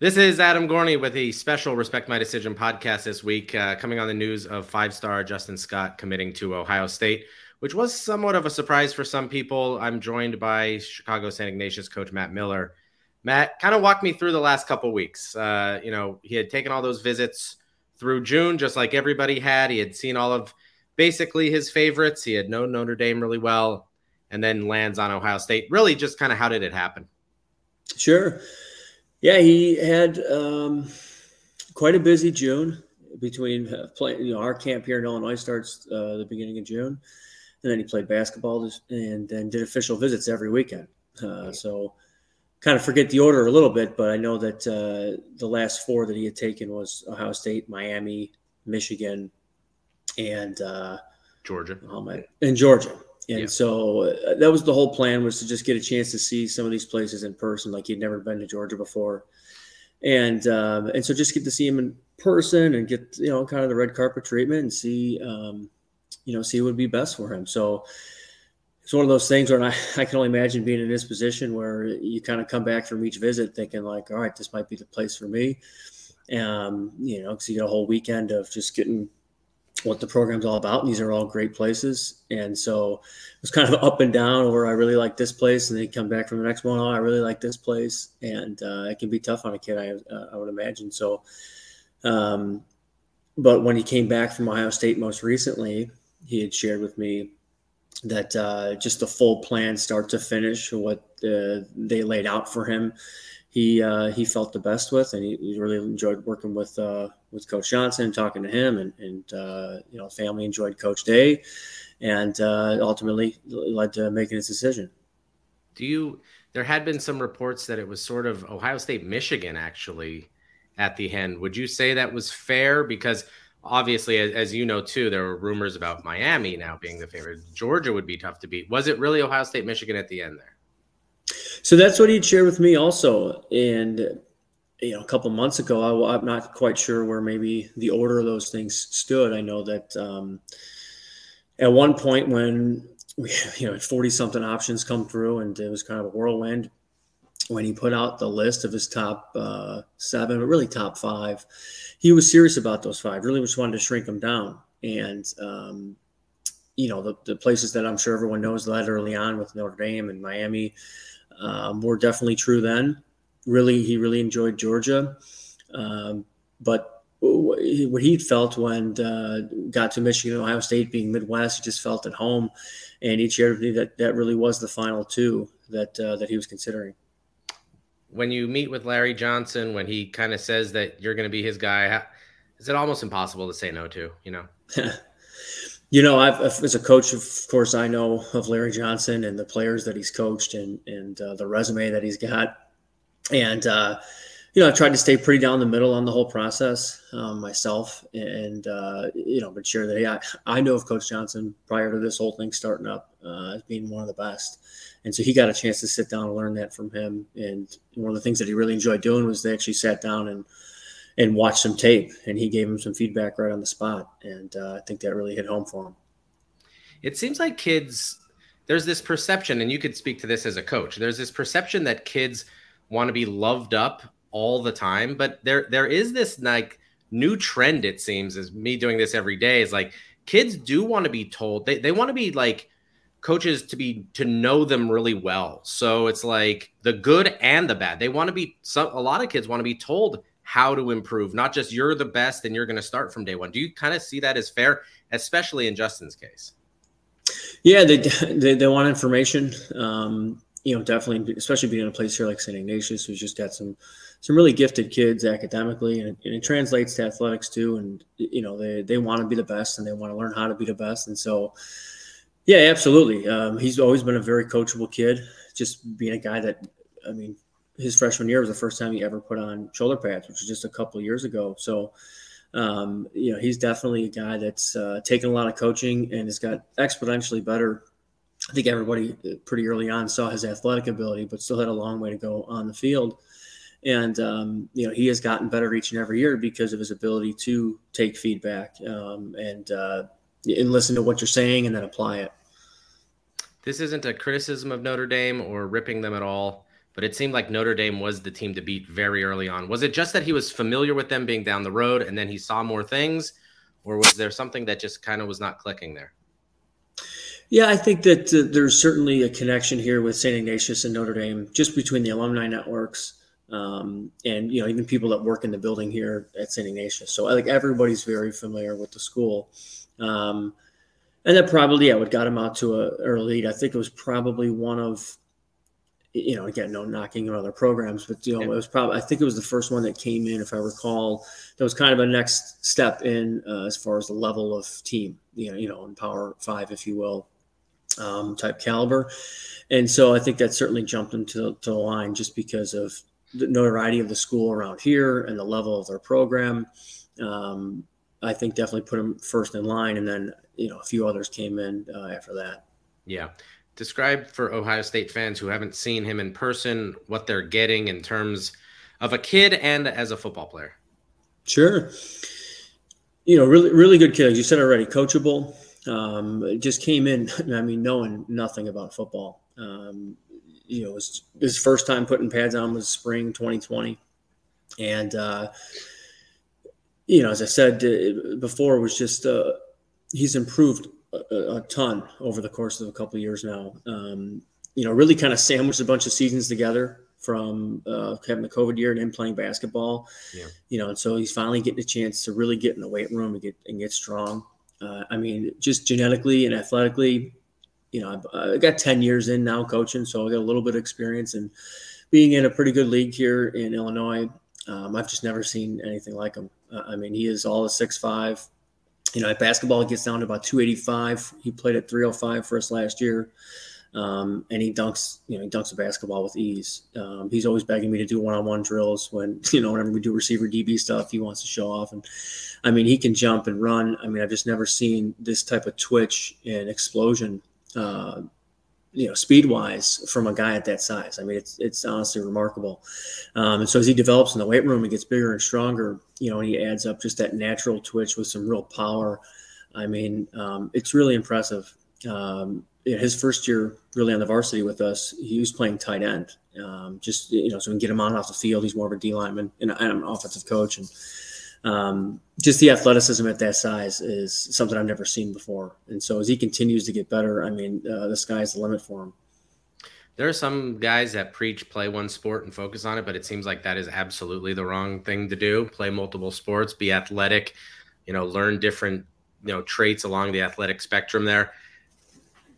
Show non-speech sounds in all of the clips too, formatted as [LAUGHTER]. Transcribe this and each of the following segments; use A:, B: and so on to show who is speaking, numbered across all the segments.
A: This is Adam Gorney with the special Respect My Decision podcast this week, uh, coming on the news of five star Justin Scott committing to Ohio State, which was somewhat of a surprise for some people. I'm joined by Chicago St. Ignatius coach Matt Miller. Matt, kind of walk me through the last couple weeks. Uh, you know, he had taken all those visits through June, just like everybody had. He had seen all of basically his favorites. He had known Notre Dame really well, and then lands on Ohio State. Really, just kind of how did it happen?
B: Sure. Yeah, he had um, quite a busy June between uh, playing. You know, our camp here in Illinois starts uh, the beginning of June, and then he played basketball and then did official visits every weekend. Uh, so, kind of forget the order a little bit, but I know that uh, the last four that he had taken was Ohio State, Miami, Michigan, and uh,
A: Georgia.
B: Oh my, and Georgia. And yeah. so uh, that was the whole plan was to just get a chance to see some of these places in person, like he'd never been to Georgia before, and um, and so just get to see him in person and get you know kind of the red carpet treatment and see um, you know see what would be best for him. So it's one of those things where I, I can only imagine being in this position where you kind of come back from each visit thinking like, all right, this might be the place for me. Um, you know, because you get a whole weekend of just getting what the program's all about. And these are all great places. And so it was kind of up and down where I really like this place. And then come back from the next one. Oh, I really like this place. And uh, it can be tough on a kid, I, uh, I would imagine. So, um, but when he came back from Ohio State most recently, he had shared with me that uh, just the full plan, start to finish, what uh, they laid out for him he uh, he felt the best with, and he, he really enjoyed working with uh, with Coach Johnson, talking to him, and and uh, you know, family enjoyed Coach Day, and uh, ultimately led to making his decision.
A: Do you? There had been some reports that it was sort of Ohio State, Michigan, actually, at the end. Would you say that was fair? Because obviously, as, as you know too, there were rumors about Miami now being the favorite. Georgia would be tough to beat. Was it really Ohio State, Michigan at the end there?
B: So that's what he'd shared with me also. And, you know, a couple months ago, I, am not quite sure where maybe the order of those things stood. I know that um, at one point when we, [LAUGHS] you know, 40 something options come through and it was kind of a whirlwind when he put out the list of his top uh, seven, but really top five, he was serious about those five, really just wanted to shrink them down. And, um, you know, the, the places that I'm sure everyone knows that early on with Notre Dame and Miami, um, were definitely true then. Really, he really enjoyed Georgia, um, but what he felt when uh, got to Michigan, Ohio State being Midwest, he just felt at home, and he shared with me that that really was the final two that uh, that he was considering.
A: When you meet with Larry Johnson, when he kind of says that you're going to be his guy, is it almost impossible to say no to? You know. [LAUGHS]
B: You know, I've, as a coach, of course, I know of Larry Johnson and the players that he's coached and and uh, the resume that he's got, and uh, you know, I tried to stay pretty down the middle on the whole process um, myself, and uh, you know, but sure that hey, I, I know of Coach Johnson prior to this whole thing starting up uh, as being one of the best, and so he got a chance to sit down and learn that from him. And one of the things that he really enjoyed doing was they actually sat down and and watch some tape. And he gave him some feedback right on the spot. And uh, I think that really hit home for him.
A: It seems like kids, there's this perception, and you could speak to this as a coach. There's this perception that kids want to be loved up all the time, but there there is this like new trend. It seems is me doing this every day is like kids do want to be told they they want to be like coaches to be to know them really well. So it's like the good and the bad. They want to be some a lot of kids want to be told how to improve, not just you're the best and you're going to start from day one. Do you kind of see that as fair, especially in Justin's case?
B: Yeah, they they, they want information. Um, you know, definitely, especially being in a place here like St. Ignatius, who's just got some some really gifted kids academically, and, and it translates to athletics too. And you know, they they want to be the best, and they want to learn how to be the best. And so, yeah, absolutely. Um, he's always been a very coachable kid. Just being a guy that, I mean, his freshman year was the first time he ever put on shoulder pads, which was just a couple years ago. So, um, you know, he's definitely a guy that's uh, taken a lot of coaching and has got exponentially better. I think everybody uh, pretty early on saw his athletic ability, but still had a long way to go on the field. And um, you know, he has gotten better each and every year because of his ability to take feedback um, and uh, and listen to what you're saying and then apply it.
A: This isn't a criticism of Notre Dame or ripping them at all but it seemed like Notre Dame was the team to beat very early on. Was it just that he was familiar with them being down the road and then he saw more things, or was there something that just kind of was not clicking there?
B: Yeah, I think that uh, there's certainly a connection here with St. Ignatius and Notre Dame, just between the alumni networks um, and you know even people that work in the building here at St. Ignatius. So I think everybody's very familiar with the school. Um, and that probably yeah what got him out to a early lead. I think it was probably one of you know again no knocking on other programs, but you know yeah. it was probably I think it was the first one that came in if I recall. That was kind of a next step in uh, as far as the level of team, you know, you know, in Power Five, if you will, um, type caliber. And so I think that certainly jumped him to, to the line just because of the notoriety of the school around here and the level of their program. Um, I think definitely put them first in line, and then you know a few others came in uh, after that.
A: Yeah. Describe for Ohio State fans who haven't seen him in person what they're getting in terms of a kid and as a football player.
B: Sure. You know, really, really good kid. As you said already, coachable. Um, just came in. [LAUGHS] I mean, knowing nothing about football. Um, you know, his, his first time putting pads on was spring 2020, and uh, you know, as I said uh, before, was just uh, he's improved a, a, ton over the course of a couple of years now. Um, you know, really kind of sandwiched a bunch of seasons together from uh, having the COVID year and then playing basketball. Yeah. You know, and so he's finally getting a chance to really get in the weight room and get and get strong. Uh, I mean, just genetically and athletically, you know, I, I got 10 years in now coaching, so I got a little bit of experience and being in a pretty good league here in Illinois. Um, I've just never seen anything like him. Uh, I mean, he is all a six five. You know, at basketball, gets down to about 285. He played at 305 for us last year. Um, and he dunks, you know, he dunks the basketball with ease. Um, he's always begging me to do one-on-one drills when, [LAUGHS] you know, whenever we do receiver DB stuff, he wants to show off. And I mean, he can jump and run. I mean, I've just never seen this type of twitch and explosion, uh, you know, speed wise from a guy at that size. I mean, it's, it's honestly remarkable. Um, and so as he develops in the weight room and gets bigger and stronger, you know, and he adds up just that natural twitch with some real power. I mean, um, it's really impressive. Um, his first year really on the varsity with us, he was playing tight end. Um, just you know, so we can get him on off the field. He's more of a D lineman and I'm an offensive coach, and um, just the athleticism at that size is something I've never seen before. And so as he continues to get better, I mean, uh, the sky's the limit for him.
A: There are some guys that preach play one sport and focus on it, but it seems like that is absolutely the wrong thing to do. Play multiple sports, be athletic, you know, learn different, you know, traits along the athletic spectrum there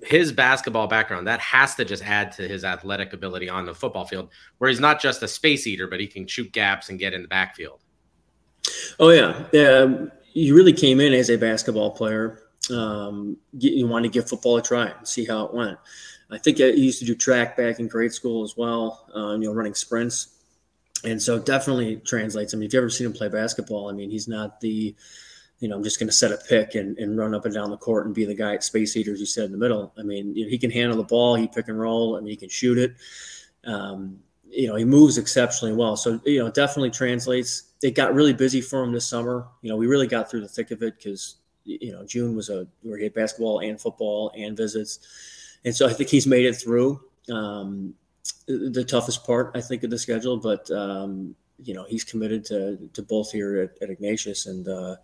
A: his basketball background that has to just add to his athletic ability on the football field where he's not just a space eater but he can shoot gaps and get in the backfield
B: oh yeah yeah you really came in as a basketball player um, you wanted to give football a try and see how it went i think he used to do track back in grade school as well uh, you know running sprints and so it definitely translates i mean if you've ever seen him play basketball i mean he's not the you know, I'm just going to set a pick and, and run up and down the court and be the guy at Space Eaters you said in the middle. I mean, you know, he can handle the ball, he pick and roll, I mean, he can shoot it. Um, you know, he moves exceptionally well. So, you know, it definitely translates. It got really busy for him this summer. You know, we really got through the thick of it because, you know, June was a where he had basketball and football and visits. And so I think he's made it through um, the toughest part, I think, of the schedule. But, um, you know, he's committed to, to both here at, at Ignatius. And, uh,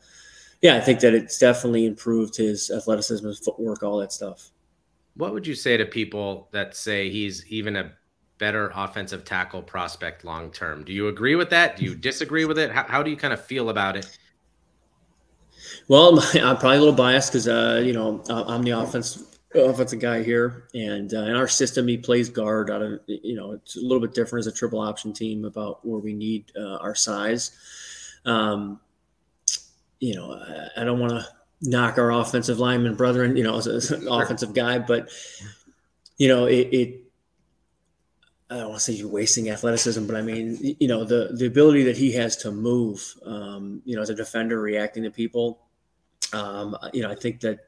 B: yeah, I think that it's definitely improved his athleticism, his footwork, all that stuff.
A: What would you say to people that say he's even a better offensive tackle prospect long term? Do you agree with that? Do you disagree with it? How, how do you kind of feel about it?
B: Well, [LAUGHS] I'm probably a little biased because uh, you know I'm the offense offensive guy here, and uh, in our system he plays guard. Out of you know it's a little bit different as a triple option team about where we need uh, our size. Um, you know, I, I don't want to knock our offensive lineman brethren, you know, as, as an offensive guy, but you know, it, it I don't want to say you're wasting athleticism, but I mean, you know, the the ability that he has to move, um, you know, as a defender reacting to people, um, you know, I think that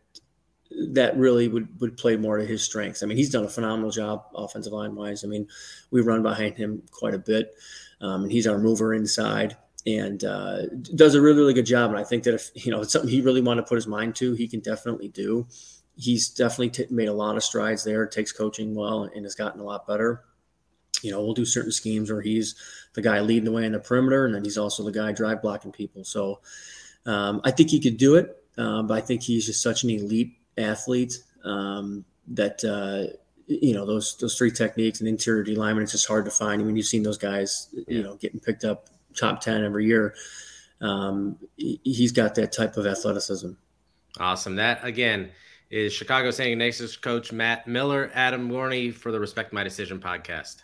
B: that really would would play more to his strengths. I mean, he's done a phenomenal job offensive line wise. I mean, we run behind him quite a bit, um, and he's our mover inside and uh, does a really, really good job. And I think that if you know it's something he really wanted to put his mind to, he can definitely do. He's definitely t- made a lot of strides there. Takes coaching well and has gotten a lot better. You know, we'll do certain schemes where he's the guy leading the way in the perimeter, and then he's also the guy drive blocking people. So um, I think he could do it, um, but I think he's just such an elite athlete um, that uh, you know those those three techniques and interior D lineman. It's just hard to find. I mean, you've seen those guys, you know, getting picked up top ten every year. Um, he's got that type of athleticism.
A: Awesome. That again is Chicago St. Ignatius coach Matt Miller, Adam Gorney for the Respect My Decision podcast.